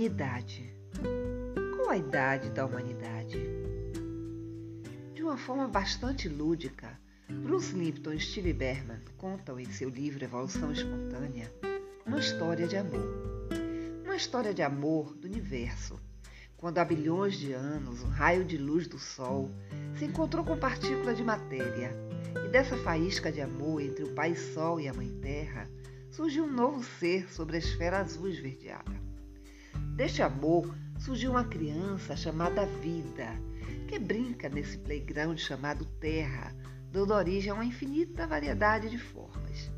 Humanidade. Qual a idade da humanidade? De uma forma bastante lúdica, Bruce Lipton e Steve Berman contam em seu livro Evolução Espontânea uma história de amor. Uma história de amor do universo, quando há bilhões de anos um raio de luz do Sol se encontrou com partícula de matéria, e dessa faísca de amor entre o Pai Sol e a Mãe Terra surgiu um novo ser sobre a esfera azul esverdeada. Deste amor surgiu uma criança chamada Vida, que brinca nesse playground chamado Terra, dando origem a uma infinita variedade de formas.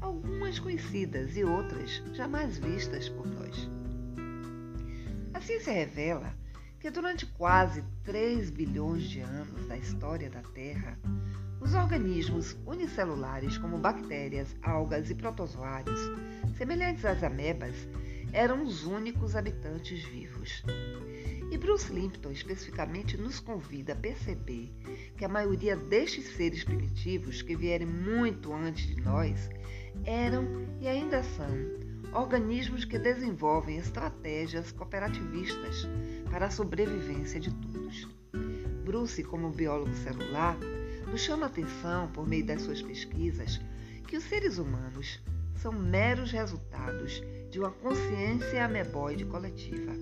Algumas conhecidas e outras jamais vistas por nós. A ciência revela que durante quase 3 bilhões de anos da história da Terra, os organismos unicelulares como bactérias, algas e protozoários, semelhantes às amebas, eram os únicos habitantes vivos. E Bruce Limpton especificamente nos convida a perceber que a maioria destes seres primitivos que vierem muito antes de nós eram e ainda são organismos que desenvolvem estratégias cooperativistas para a sobrevivência de todos. Bruce, como biólogo celular, nos chama a atenção, por meio das suas pesquisas, que os seres humanos são meros resultados de uma consciência ameboide coletiva.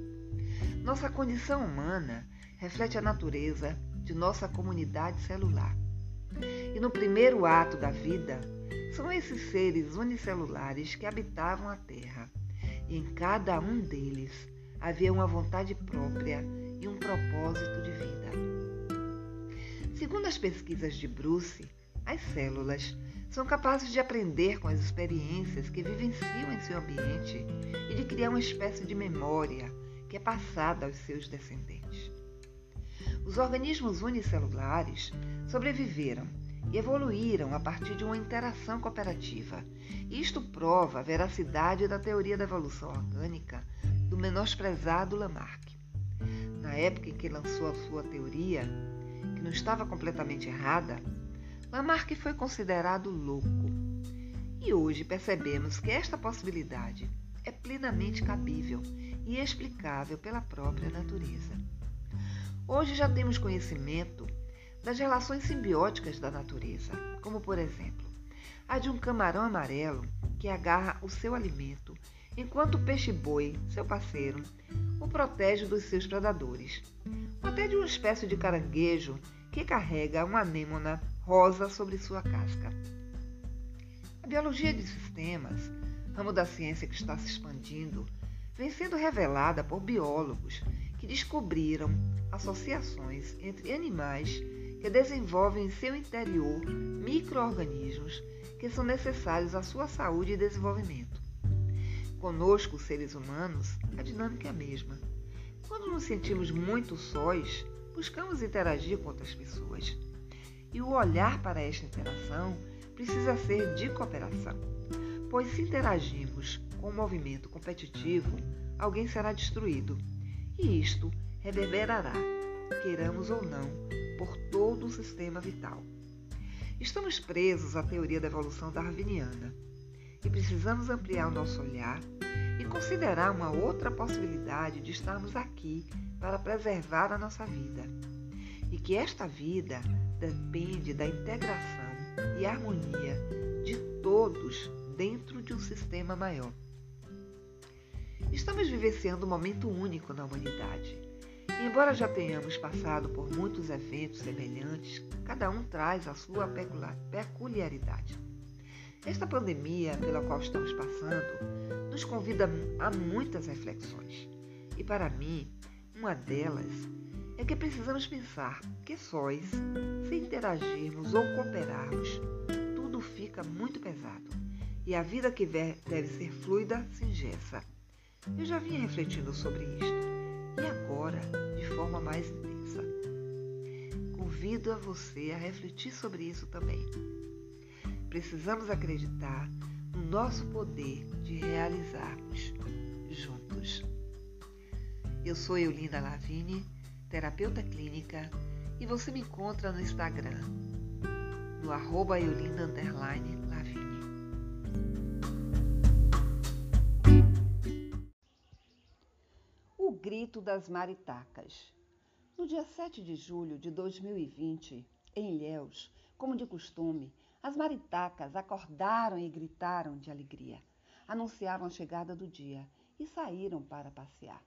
Nossa condição humana reflete a natureza de nossa comunidade celular. E no primeiro ato da vida, são esses seres unicelulares que habitavam a Terra, e em cada um deles havia uma vontade própria e um propósito de vida. Segundo as pesquisas de Bruce, as células são capazes de aprender com as experiências que vivenciam em seu ambiente e de criar uma espécie de memória que é passada aos seus descendentes. Os organismos unicelulares sobreviveram e evoluíram a partir de uma interação cooperativa. Isto prova a veracidade da teoria da evolução orgânica do menosprezado Lamarck. Na época em que lançou a sua teoria, que não estava completamente errada, Lamarck foi considerado louco. E hoje percebemos que esta possibilidade é plenamente cabível e explicável pela própria natureza. Hoje já temos conhecimento das relações simbióticas da natureza, como por exemplo, a de um camarão amarelo que agarra o seu alimento, enquanto o peixe-boi, seu parceiro, o protege dos seus predadores, ou até de uma espécie de caranguejo que carrega uma anêmona rosa sobre sua casca. A biologia de sistemas, ramo da ciência que está se expandindo, vem sendo revelada por biólogos que descobriram associações entre animais que desenvolvem em seu interior microorganismos que são necessários à sua saúde e desenvolvimento. Conosco, seres humanos, a dinâmica é a mesma. Quando nos sentimos muito sós, buscamos interagir com outras pessoas e o olhar para esta interação precisa ser de cooperação, pois se interagirmos com o um movimento competitivo, alguém será destruído, e isto reverberará, queiramos ou não, por todo o sistema vital. Estamos presos à teoria da evolução darwiniana e precisamos ampliar o nosso olhar e considerar uma outra possibilidade de estarmos aqui para preservar a nossa vida. E que esta vida depende da integração e harmonia de todos dentro de um sistema maior. Estamos vivenciando um momento único na humanidade. Embora já tenhamos passado por muitos eventos semelhantes, cada um traz a sua peculiaridade. Esta pandemia pela qual estamos passando nos convida a muitas reflexões. E para mim, uma delas é que precisamos pensar que sós, se interagirmos ou cooperarmos, tudo fica muito pesado e a vida que deve ser fluida se. Eu já vinha refletindo sobre isto e agora de forma mais intensa. Convido a você a refletir sobre isso também. Precisamos acreditar no nosso poder de realizarmos juntos. Eu sou Eulinda Lavini terapeuta clínica, e você me encontra no Instagram, no arroba Eulinda grito das maritacas. No dia 7 de julho de 2020, em Ilhéus, como de costume, as maritacas acordaram e gritaram de alegria. Anunciavam a chegada do dia e saíram para passear.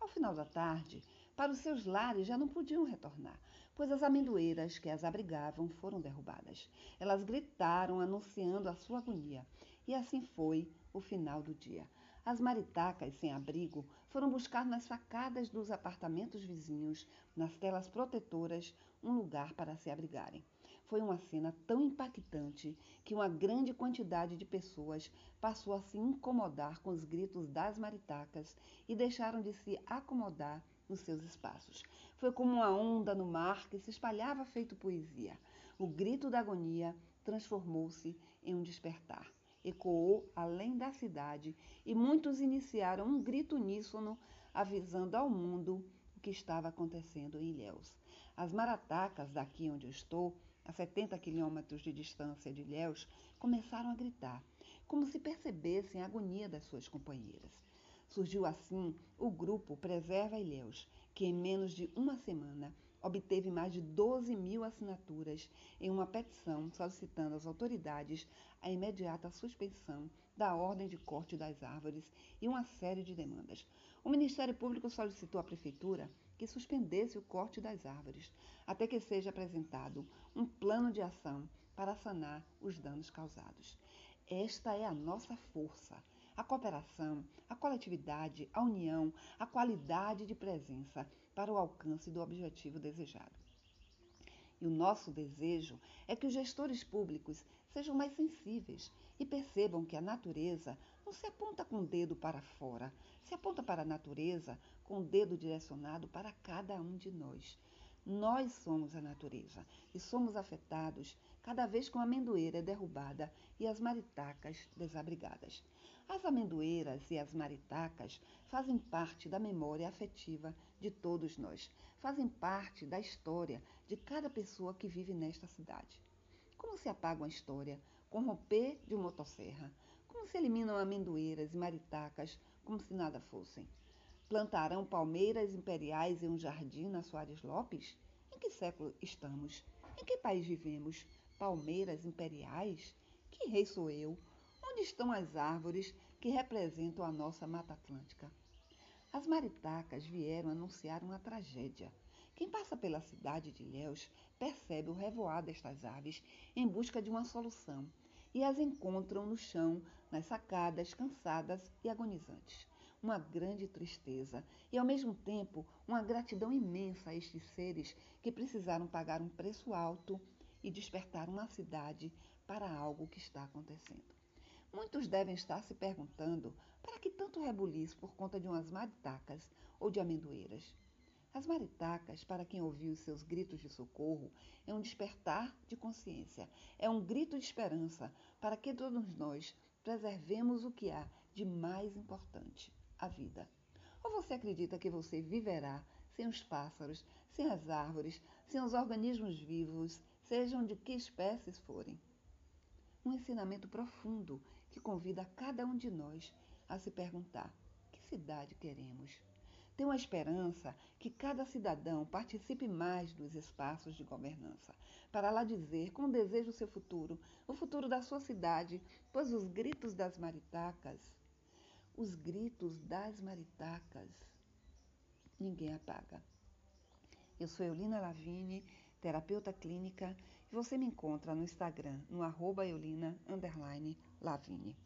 Ao final da tarde, para os seus lares já não podiam retornar, pois as amendoeiras que as abrigavam foram derrubadas. Elas gritaram, anunciando a sua agonia, e assim foi o final do dia. As maritacas sem abrigo foram buscar nas facadas dos apartamentos vizinhos, nas telas protetoras, um lugar para se abrigarem. Foi uma cena tão impactante que uma grande quantidade de pessoas passou a se incomodar com os gritos das maritacas e deixaram de se acomodar nos seus espaços. Foi como uma onda no mar que se espalhava feito poesia. O grito da agonia transformou-se em um despertar ecoou além da cidade e muitos iniciaram um grito uníssono avisando ao mundo o que estava acontecendo em Ilhéus. As maratacas daqui onde eu estou, a 70 quilômetros de distância de Ilhéus, começaram a gritar, como se percebessem a agonia das suas companheiras. Surgiu assim o grupo Preserva Ilhéus, que em menos de uma semana obteve mais de 12 mil assinaturas em uma petição solicitando às autoridades a imediata suspensão da ordem de corte das árvores e uma série de demandas. O Ministério Público solicitou à Prefeitura que suspendesse o corte das árvores até que seja apresentado um plano de ação para sanar os danos causados. Esta é a nossa força a cooperação, a coletividade, a união, a qualidade de presença para o alcance do objetivo desejado. E o nosso desejo é que os gestores públicos sejam mais sensíveis e percebam que a natureza não se aponta com o dedo para fora, se aponta para a natureza com o dedo direcionado para cada um de nós. Nós somos a natureza e somos afetados cada vez que uma amendoeira é derrubada e as maritacas desabrigadas. As amendoeiras e as maritacas fazem parte da memória afetiva de todos nós, fazem parte da história de cada pessoa que vive nesta cidade. Como se apaga uma história com romper de uma motosserra? Como se eliminam amendoeiras e maritacas como se nada fossem? Plantarão palmeiras imperiais em um jardim na Soares Lopes? Em que século estamos? Em que país vivemos? Palmeiras imperiais? Que rei sou eu? Onde estão as árvores que representam a nossa Mata Atlântica? As maritacas vieram anunciar uma tragédia. Quem passa pela cidade de Ilhéus percebe o revoar destas aves em busca de uma solução e as encontram no chão, nas sacadas, cansadas e agonizantes uma grande tristeza e, ao mesmo tempo, uma gratidão imensa a estes seres que precisaram pagar um preço alto e despertaram na cidade para algo que está acontecendo. Muitos devem estar se perguntando para que tanto rebuliço por conta de umas maritacas ou de amendoeiras. As maritacas, para quem ouviu os seus gritos de socorro, é um despertar de consciência, é um grito de esperança para que todos nós preservemos o que há de mais importante a vida? Ou você acredita que você viverá sem os pássaros, sem as árvores, sem os organismos vivos, sejam de que espécies forem? Um ensinamento profundo que convida a cada um de nós a se perguntar: que cidade queremos? Tem uma esperança que cada cidadão participe mais dos espaços de governança, para lá dizer como deseja o seu futuro, o futuro da sua cidade, pois os gritos das maritacas os gritos das maritacas. Ninguém apaga. Eu sou Eulina Lavini, terapeuta clínica, e você me encontra no Instagram, no arroba Eulina, Lavini.